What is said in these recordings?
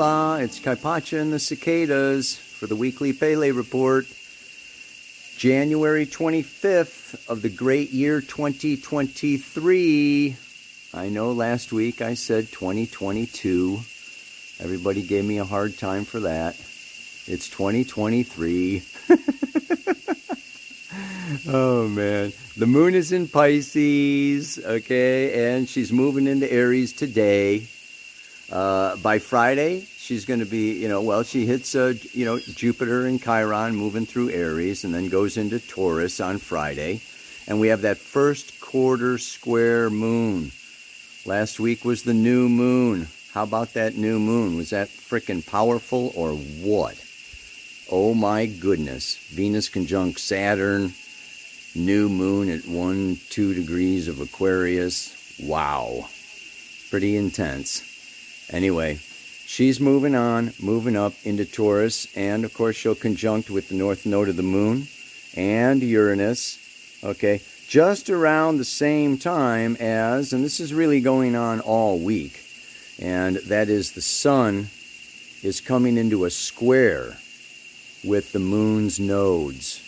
Hola, it's Kaypacha and the cicadas for the weekly Pele report. January 25th of the great year 2023. I know last week I said 2022. Everybody gave me a hard time for that. It's 2023. oh man. The moon is in Pisces, okay, and she's moving into Aries today. Uh, by Friday, she's going to be, you know, well, she hits, uh, you know, Jupiter and Chiron moving through Aries and then goes into Taurus on Friday. And we have that first quarter square moon. Last week was the new moon. How about that new moon? Was that freaking powerful or what? Oh my goodness. Venus conjunct Saturn, new moon at 1 2 degrees of Aquarius. Wow. Pretty intense. Anyway, she's moving on, moving up into Taurus, and of course she'll conjunct with the north node of the moon and Uranus. Okay, just around the same time as, and this is really going on all week, and that is the sun is coming into a square with the moon's nodes.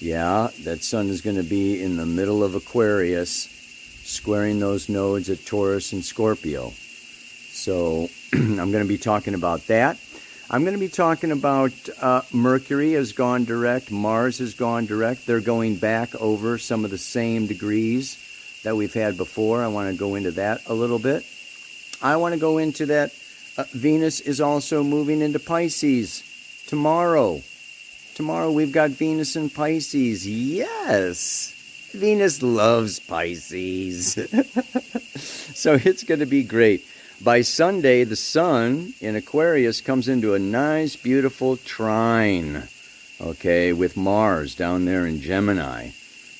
Yeah, that sun is going to be in the middle of Aquarius, squaring those nodes at Taurus and Scorpio. So I'm going to be talking about that. I'm going to be talking about uh, Mercury has gone direct, Mars has gone direct. They're going back over some of the same degrees that we've had before. I want to go into that a little bit. I want to go into that. Uh, Venus is also moving into Pisces tomorrow. Tomorrow we've got Venus in Pisces. Yes. Venus loves Pisces. so it's going to be great. By Sunday, the sun in Aquarius comes into a nice, beautiful trine, okay, with Mars down there in Gemini.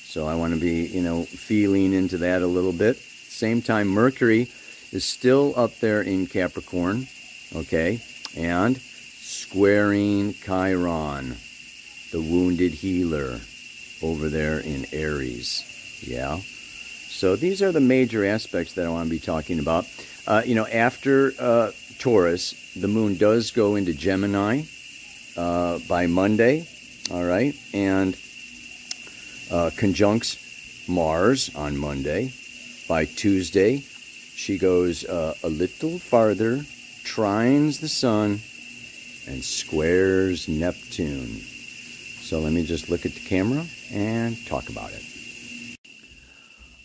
So I want to be, you know, feeling into that a little bit. Same time, Mercury is still up there in Capricorn, okay, and squaring Chiron, the wounded healer, over there in Aries. Yeah. So these are the major aspects that I want to be talking about. Uh, you know, after uh, Taurus, the moon does go into Gemini uh, by Monday, all right, and uh, conjuncts Mars on Monday. By Tuesday, she goes uh, a little farther, trines the sun, and squares Neptune. So let me just look at the camera and talk about it.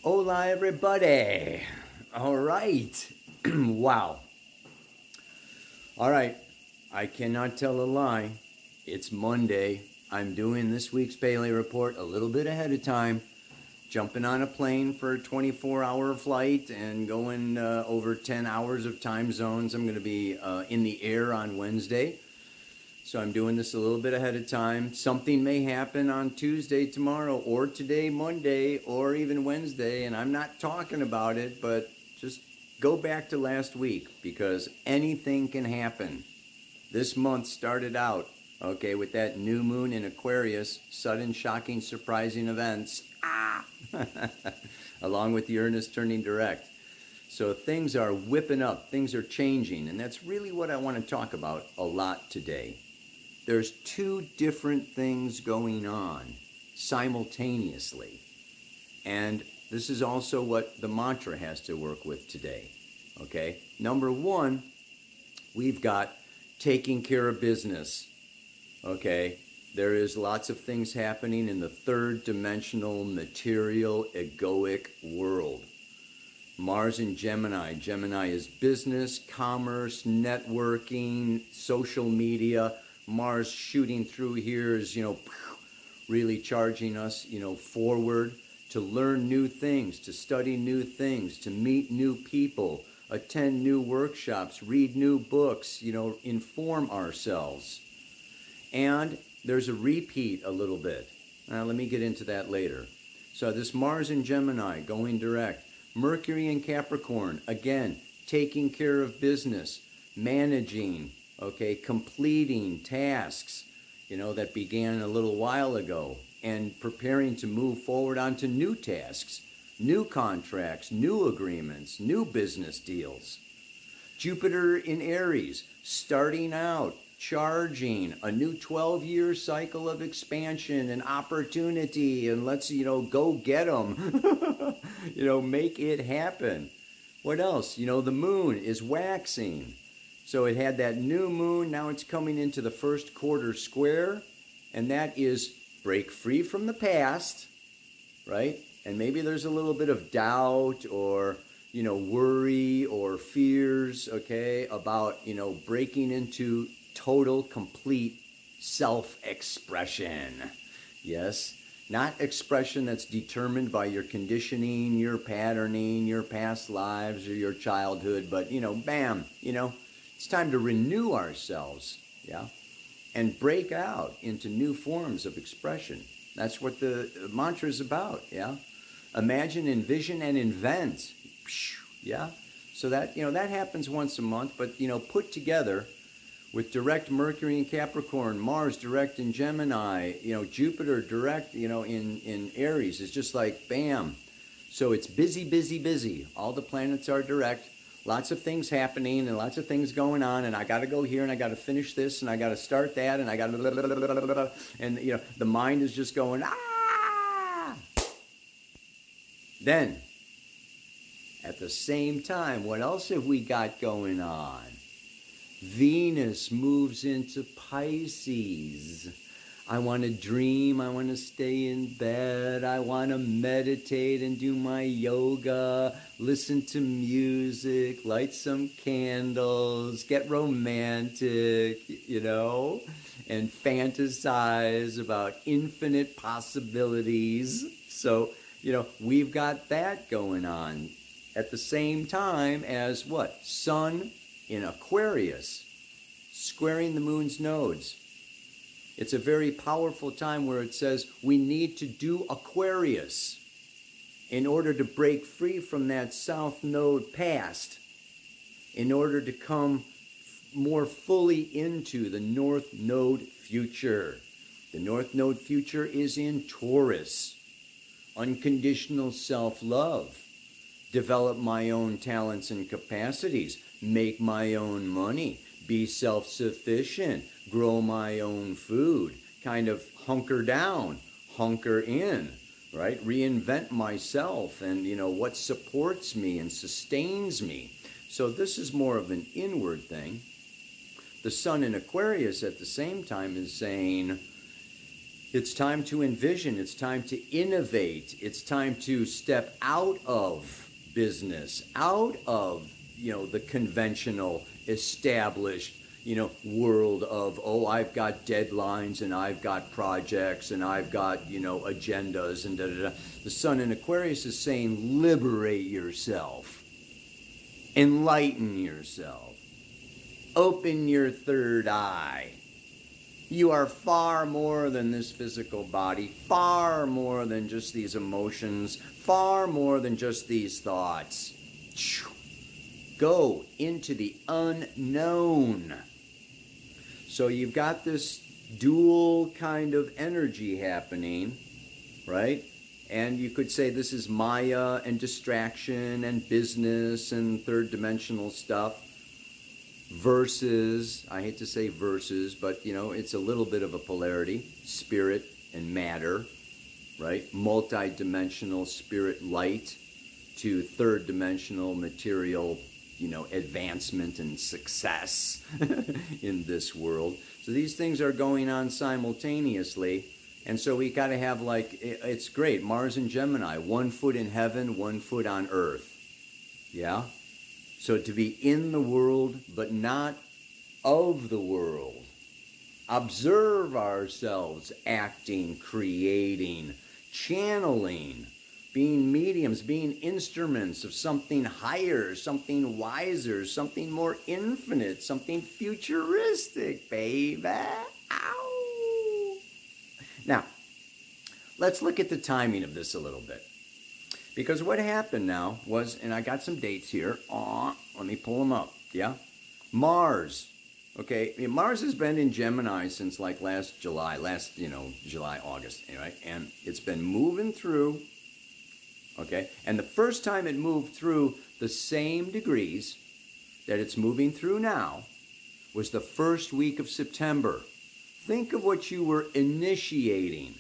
Hola, everybody. All right. wow. All right. I cannot tell a lie. It's Monday. I'm doing this week's Pele report a little bit ahead of time. Jumping on a plane for a 24 hour flight and going uh, over 10 hours of time zones. I'm going to be uh, in the air on Wednesday. So I'm doing this a little bit ahead of time. Something may happen on Tuesday, tomorrow, or today, Monday, or even Wednesday, and I'm not talking about it, but just go back to last week because anything can happen. This month started out, okay, with that new moon in Aquarius, sudden, shocking, surprising events, ah, along with Uranus turning direct. So things are whipping up, things are changing, and that's really what I want to talk about a lot today there's two different things going on simultaneously. And this is also what the mantra has to work with today. Okay? Number one, we've got taking care of business. Okay? There is lots of things happening in the third dimensional material egoic world. Mars and Gemini. Gemini is business, commerce, networking, social media Mars shooting through here is, you know, really charging us, you know, forward to learn new things, to study new things, to meet new people, attend new workshops, read new books, you know, inform ourselves. And there's a repeat a little bit. Now, let me get into that later. So, this Mars in Gemini going direct, Mercury in Capricorn, again, taking care of business, managing, okay, completing tasks, you know, that began a little while ago and preparing to move forward onto new tasks, new contracts, new agreements, new business deals. Jupiter in Aries, starting out, charging a new 12 year cycle of expansion and opportunity, and let's, you know, go get them. you know, make it happen. What else? You know, the moon is waxing. So it had that new moon, now it's coming into the first quarter square, and that is break free from the past, right? And maybe there's a little bit of doubt or, you know, worry or fears, okay, about, you know, breaking into total, complete self expression. Yes? Not expression that's determined by your conditioning, your patterning, your past lives, or your childhood, but, you know, bam, you know, it's time to renew ourselves, yeah, and break out into new forms of expression. That's what the mantra is about, yeah. Imagine, envision, and invent, yeah. So that you know that happens once a month, but you know put together with direct Mercury in Capricorn, Mars direct in Gemini, you know Jupiter direct, you know in in Aries. It's just like bam. So it's busy, busy, busy. All the planets are direct lots of things happening and lots of things going on and i got to go here and i got to finish this and i got to start that and i got to and you know the mind is just going ah! Then at the same time what else have we got going on? Venus moves into pisces I want to dream. I want to stay in bed. I want to meditate and do my yoga, listen to music, light some candles, get romantic, you know, and fantasize about infinite possibilities. So, you know, we've got that going on at the same time as what? Sun in Aquarius, squaring the moon's nodes it's a very powerful time where it says we need to do Aquarius in order to break free from that south node past, in order to come more fully into the north node future. The north node future is in Taurus. Unconditional self love. Develop my own talents and capacities. Make my own money. Be self sufficient grow my own food, kind of hunker down, hunker in, right? Reinvent myself and, you know, what supports me and sustains me. So this is more of an inward thing. The sun in Aquarius at the same time is saying, it's time to envision, it's time to innovate, it's time to step out of business, out of, you know, the conventional, established you know, world of, oh, I've got deadlines and I've got projects and I've got, you know, agendas and da da da. The sun in Aquarius is saying, liberate yourself, enlighten yourself, open your third eye. You are far more than this physical body, far more than just these emotions, far more than just these thoughts. Go into the unknown. So you've got this dual kind of energy happening, right? And you could say this is Maya and distraction and business and third dimensional stuff versus, I hate to say versus, but you know, it's a little bit of a polarity spirit and matter, right? Multi dimensional spirit light to third dimensional material you know, advancement and success in this world. So these things are going on simultaneously. And so we got to have like, it's great. Mars and Gemini, one foot in heaven, one foot on earth. Yeah? So to be in the world, but not of the world. Observe ourselves acting, creating, channeling being mediums, being instruments of something higher, something wiser, something more infinite, something futuristic, baby. Ow. Now, let's look at the timing of this a little bit. Because what happened now was, and I got some dates here. Aw, let me pull them up. Yeah? Mars. Okay, Mars has been in Gemini since like last July, last, you know, July, August, right? And it's been moving through Okay? And the first time it moved through the same degrees, that it's moving through now was the first week of September. Think of what you were initiating.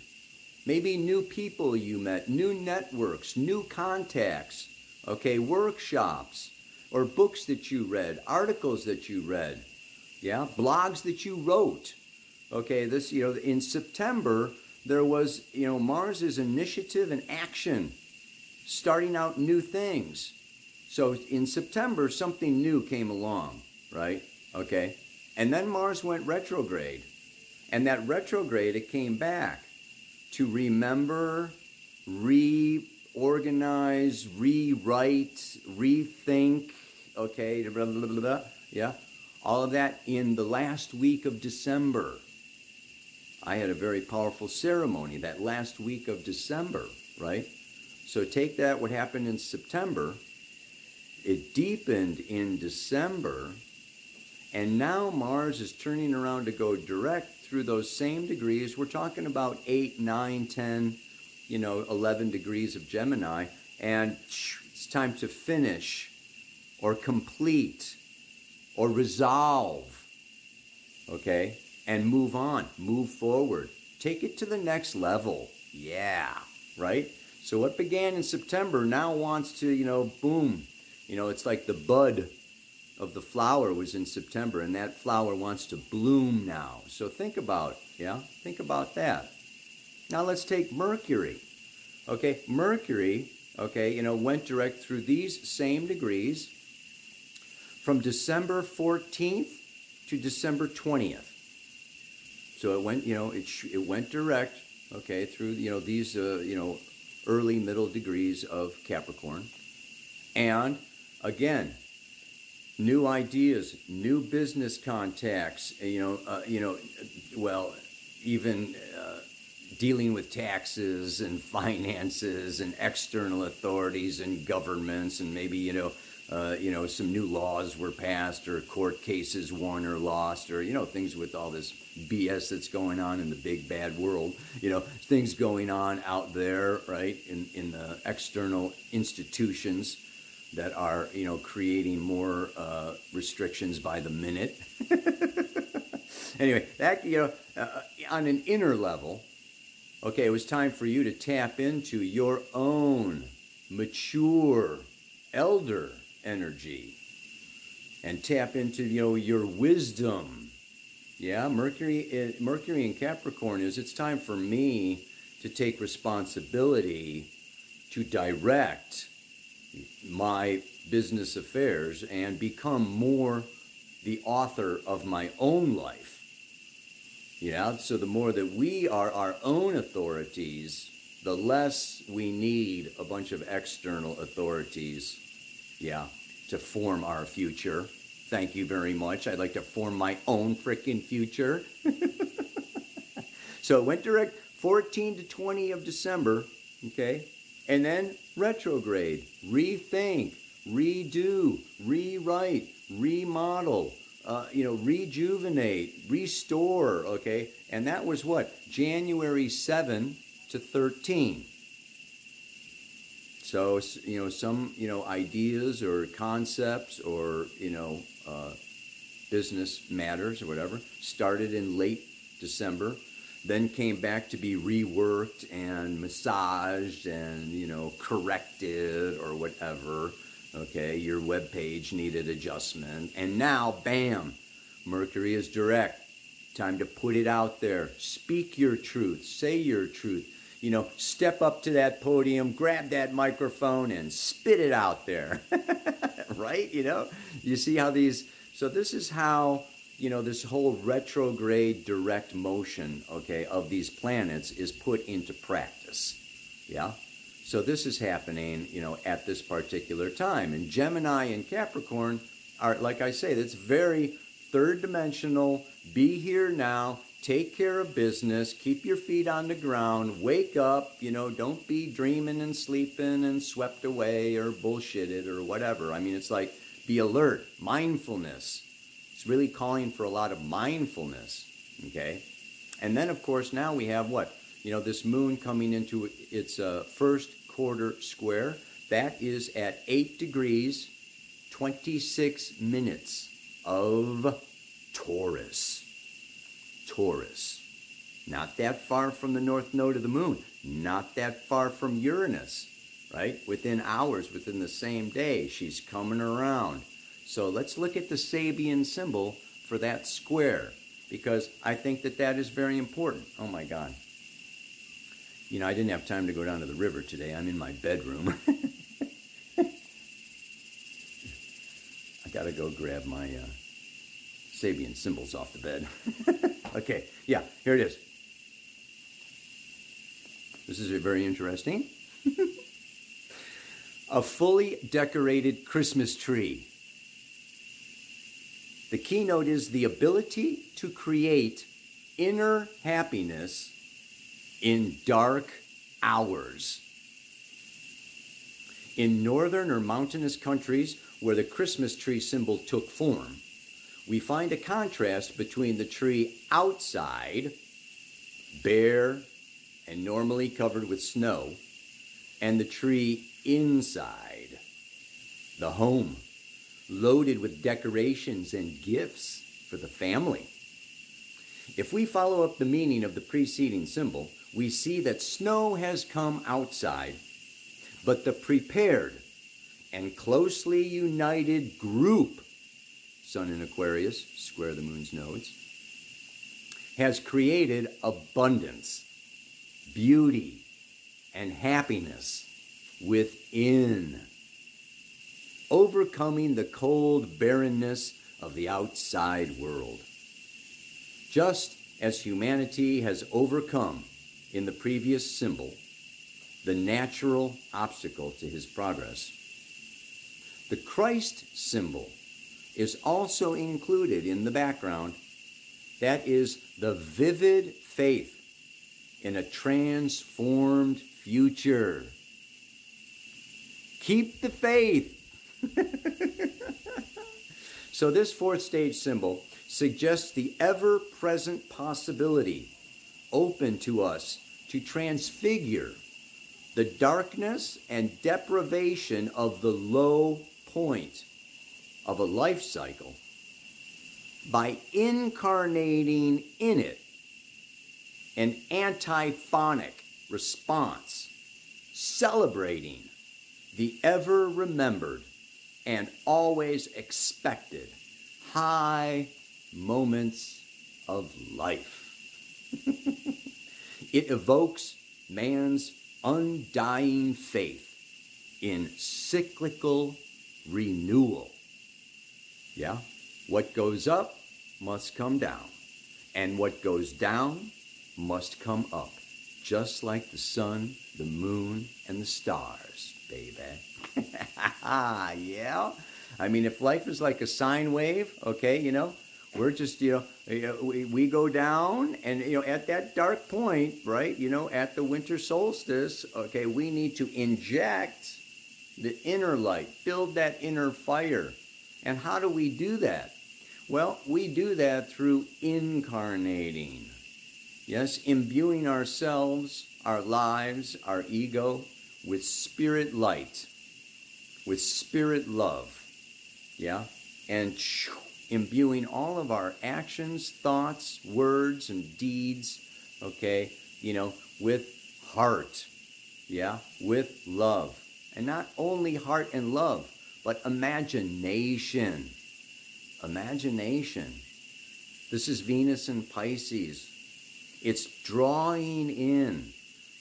Maybe new people you met, new networks, new contacts, okay, workshops, or books that you read, articles that you read, yeah, blogs that you wrote. Okay, this, you know, in September, there was, you know, Mars's initiative and action, starting out new things. So in September, something new came along, right? Okay. And then Mars went retrograde. And that retrograde, it came back to remember, reorganize, rewrite, rethink, okay, blah, blah, blah, blah, yeah, all of that in the last week of December. I had a very powerful ceremony that last week of December, right? So take that, what happened in September, it deepened in December, and now Mars is turning around to go direct through those same degrees. We're talking about 8, 9, 10, you know, 11 degrees of Gemini. And it's time to finish or complete or resolve. Okay? And move on, move forward. Take it to the next level. Yeah, right? So what began in September now wants to, you know, boom. You know, it's like the bud of the flower was in September, and that flower wants to bloom now. So think about, yeah, think about that. Now let's take Mercury. Okay, Mercury, okay, you know, went direct through these same degrees from December 14th to December 20th. So it went, you know, it, it went direct, okay, through, you know, these, uh, you know, early middle degrees of Capricorn. And again, new ideas, new business contacts, you know, uh, you know, well, even uh, dealing with taxes and finances and external authorities and governments and maybe, you know, uh, you know, some new laws were passed or court cases won or lost or, you know, things with all this BS that's going on in the big bad world, you know, things going on out there, right, in, in the external institutions that are you know creating more uh, restrictions by the minute. anyway, that you know uh, on an inner level, okay, it was time for you to tap into your own mature elder energy and tap into you know your wisdom. Yeah, Mercury Mercury in Capricorn is it's time for me to take responsibility to direct my business affairs and become more the author of my own life. Yeah, so the more that we are our own authorities, the less we need a bunch of external authorities, yeah, to form our future. Thank you very much. I'd like to form my own freaking future. so it went direct 14 to 20 of December, okay? And then retrograde, rethink, redo, rewrite, remodel, uh, you know, rejuvenate, restore, okay? And that was what? January 7 to 13. So, you know, some, you know, ideas or concepts or, you know, uh, business matters or whatever started in late December then came back to be reworked and massaged and you know corrected or whatever okay? Your web page needed adjustment. And now bam mercury is direct. Time to put it out there. Speak your truth. Say your truth you know step up to that podium grab that microphone and spit it out there right you know you see how these so this is how you know, this whole retrograde direct motion, okay, of these planets is put into practice. Yeah? So this is happening, you know, at this particular time. And Gemini and Capricorn are, like I say, that's very third dimensional. Be here now. Take care of business. Keep your feet on the ground. Wake up. You know, don't be dreaming and sleeping and swept away or bullshitted or whatever. I mean, it's like be alert, mindfulness It's really calling for a lot of mindfulness. Okay. And then, of course, now we have what? You know, this moon coming into its uh, first quarter square. That is at 8 degrees, 26 minutes of Taurus. Taurus. Not that far from the north node of the moon, not that far from Uranus, right? Within hours, within the same day, she's coming around. So let's look at the Sabian symbol for that square because I think that that is very important. Oh my God. You know, I didn't have time to go down to the river today. I'm in my bedroom. I got to go grab my uh, Sabian symbols off the bed. okay, yeah, here it is. This is very interesting. a fully decorated Christmas tree. The keynote is the ability to create inner happiness in dark hours. In northern or mountainous countries where the Christmas tree symbol took form, we find a contrast between the tree outside, bare and normally covered with snow, and the tree inside, the home, loaded with decorations and gifts for the family. If we follow up the meaning of the preceding symbol, we see that snow has come outside, but the prepared and closely united group, Sun in Aquarius, square the moon's nodes, has created abundance, beauty, and happiness within, overcoming the cold barrenness of the outside world. Just as humanity has overcome in the previous symbol the natural obstacle to his progress. The Christ symbol is also included in the background. That is the vivid faith in a transformed future. Keep the faith. so, this fourth stage symbol suggests the ever present possibility open to us to transfigure the darkness and deprivation of the low point of a life cycle by incarnating in it an antiphonic response, celebrating the ever remembered and always expected high moments of life. it evokes man's undying faith in cyclical renewal. Yeah? What goes up must come down, and what goes down must come up, just like the sun, the moon, and the stars, baby. yeah? I mean, if life is like a sine wave, okay, you know, we're just, you know, eh, eh, we, we go down and, you know, at that dark point, right, you know, at the winter solstice, okay, we need to inject the inner light, build that inner fire. And how do we do that? Well, we do that through incarnating. Yes, imbuing ourselves, our lives, our ego with spirit light, with spirit love. Yeah? And imbuing all of our actions, thoughts, words, and deeds, okay, you know, with heart, yeah, with love. And not only heart and love, but imagination. Imagination. This is Venus and Pisces. It's drawing in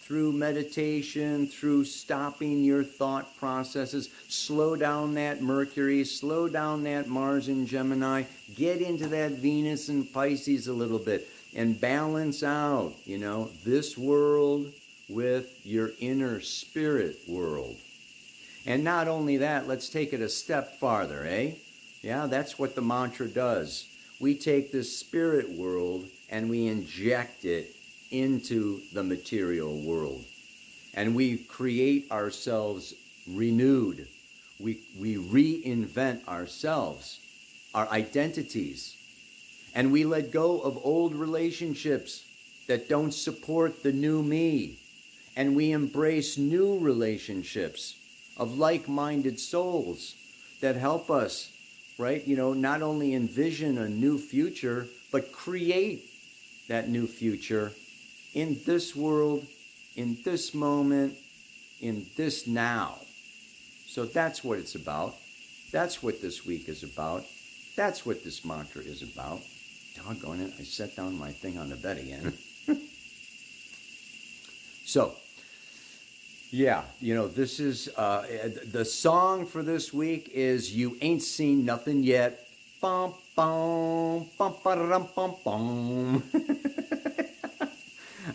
through meditation, through stopping your thought processes. Slow down that Mercury, slow down that Mars and Gemini, get into that Venus and Pisces a little bit and balance out, you know, this world with your inner spirit world. And not only that, let's take it a step farther, eh? Yeah, that's what the mantra does. We take this spirit world and we inject it into the material world. And we create ourselves renewed. We, we reinvent ourselves, our identities. And we let go of old relationships that don't support the new me. And we embrace new relationships of like minded souls that help us, right? You know, not only envision a new future, but create that new future in this world, in this moment, in this now. So that's what it's about. That's what this week is about. That's what this mantra is about. Doggone it, I set down my thing on the bed again. so, yeah, you know, this is uh, the song for this week is You Ain't Seen Nothing Yet. Bum, bum, bum, bum, bum.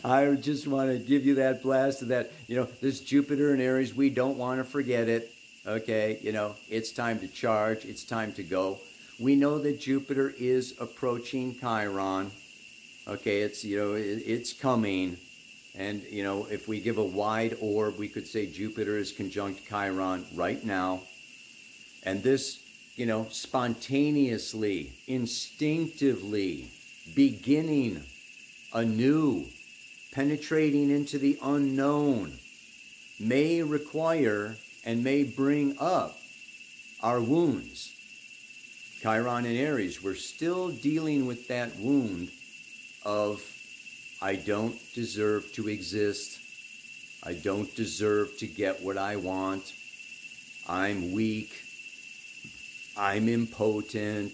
I just want to give you that blast of that, you know, this Jupiter and Aries, we don't want to forget it. Okay, you know, it's time to charge, it's time to go. We know that Jupiter is approaching Chiron. Okay, it's, you know, it's coming. And, you know, if we give a wide orb, we could say Jupiter is conjunct Chiron right now. And this, you know, spontaneously, instinctively beginning anew, penetrating into the unknown, may require and may bring up our wounds. Chiron and Aries, we're still dealing with that wound of I don't deserve to exist. I don't deserve to get what I want. I'm weak. I'm impotent.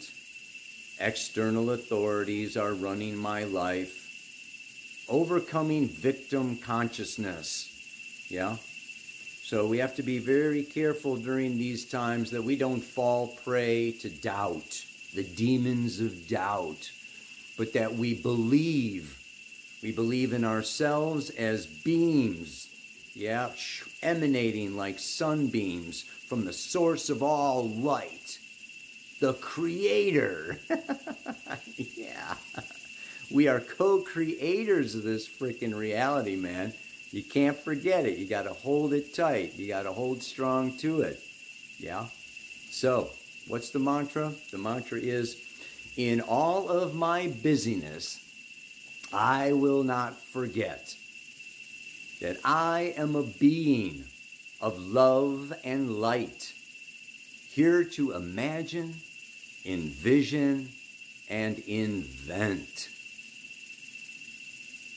External authorities are running my life. Overcoming victim consciousness. Yeah? So we have to be very careful during these times that we don't fall prey to doubt, the demons of doubt, but that we believe we believe in ourselves as beams, yeah, emanating like sunbeams from the source of all light, the Creator. yeah. We are co creators of this freaking reality, man. You can't forget it. You got to hold it tight. You got to hold strong to it. Yeah? So, what's the mantra? The mantra is In all of my busyness, I will not forget that I am a being of love and light, here to imagine, envision, and invent.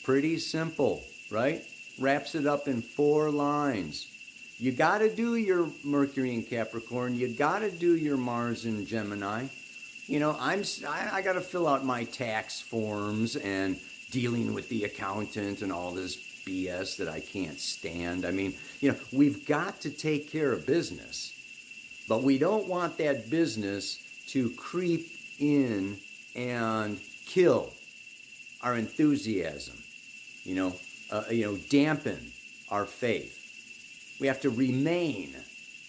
Pretty simple, right? Wraps it up in four lines. You got to do your Mercury and Capricorn. You got to do your Mars and Gemini. You know, I'm I, I got to fill out my tax forms and dealing with the accountant and all this BS that I can't stand. I mean, you know, we've got to take care of business, but we don't want that business to creep in and kill our enthusiasm. You know, uh, you know, dampen our faith. We have to remain,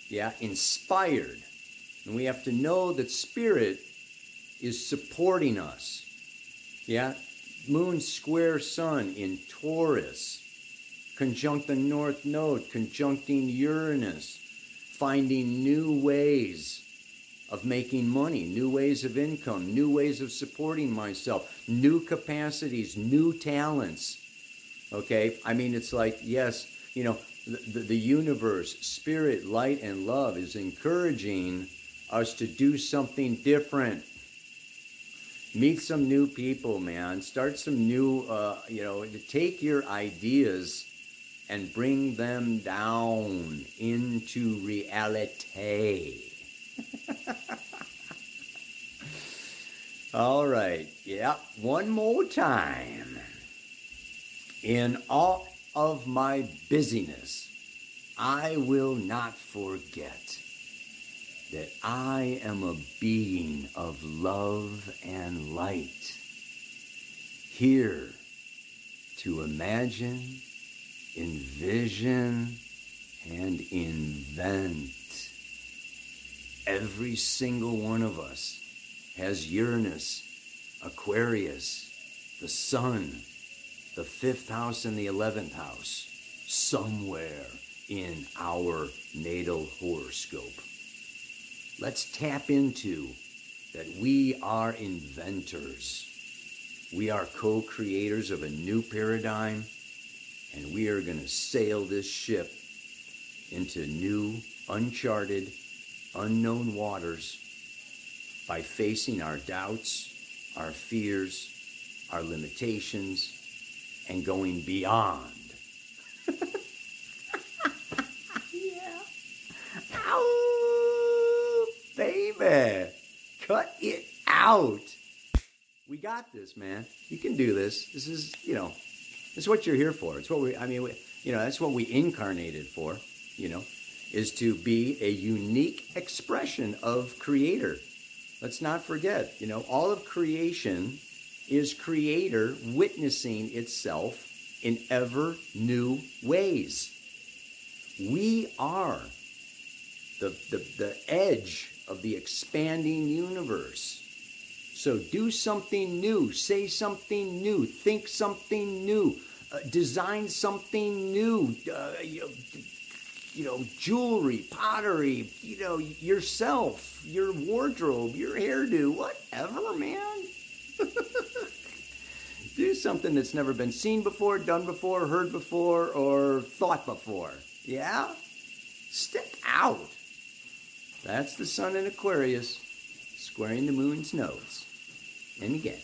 yeah, inspired, and we have to know that spirit is supporting us. Yeah, moon square sun in Taurus, conjunct the north node, conjuncting Uranus, finding new ways of making money, new ways of income, new ways of supporting myself, new capacities, new talents. Okay? I mean, it's like, yes, you know, the, the universe, spirit, light, and love is encouraging us to do something different meet some new people, man. Start some new, uh, you know, take your ideas and bring them down into reality. all right. Yeah. One more time. In all of my busyness, I will not forget that I am a being of love and light, here to imagine, envision, and invent. Every single one of us has Uranus, Aquarius, the Sun, the fifth house and the eleventh house somewhere in our natal horoscope. Let's tap into that we are inventors. We are co creators of a new paradigm, and we are going to sail this ship into new, uncharted, unknown waters by facing our doubts, our fears, our limitations, and going beyond. yeah. Ow, Cut it out. We got this, man. You can do this. This is, you know, this is what you're here for. It's what we, I mean, we, you know, that's what we incarnated for, you know, is to be a unique expression of Creator. Let's not forget, you know, all of creation is Creator witnessing itself in ever new ways. We are the, the, the edge of the expanding universe. So do something new, say something new, think something new, uh, design something new. Uh, you, you know, jewelry, pottery, you know, yourself, your wardrobe, your hairdo, whatever, man. do something that's never been seen before, done before, heard before, or thought before. Yeah? Step out. That's the sun in Aquarius, squaring the moon's nodes. And again,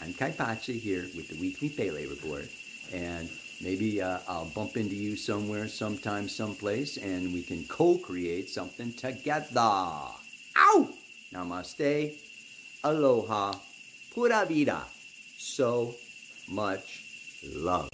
I'm Kaypacha here with the weekly Pele report, and maybe uh, I'll bump into you somewhere, sometime, someplace, and we can co-create something together. Ow! Namaste, aloha, pura vida. So much love.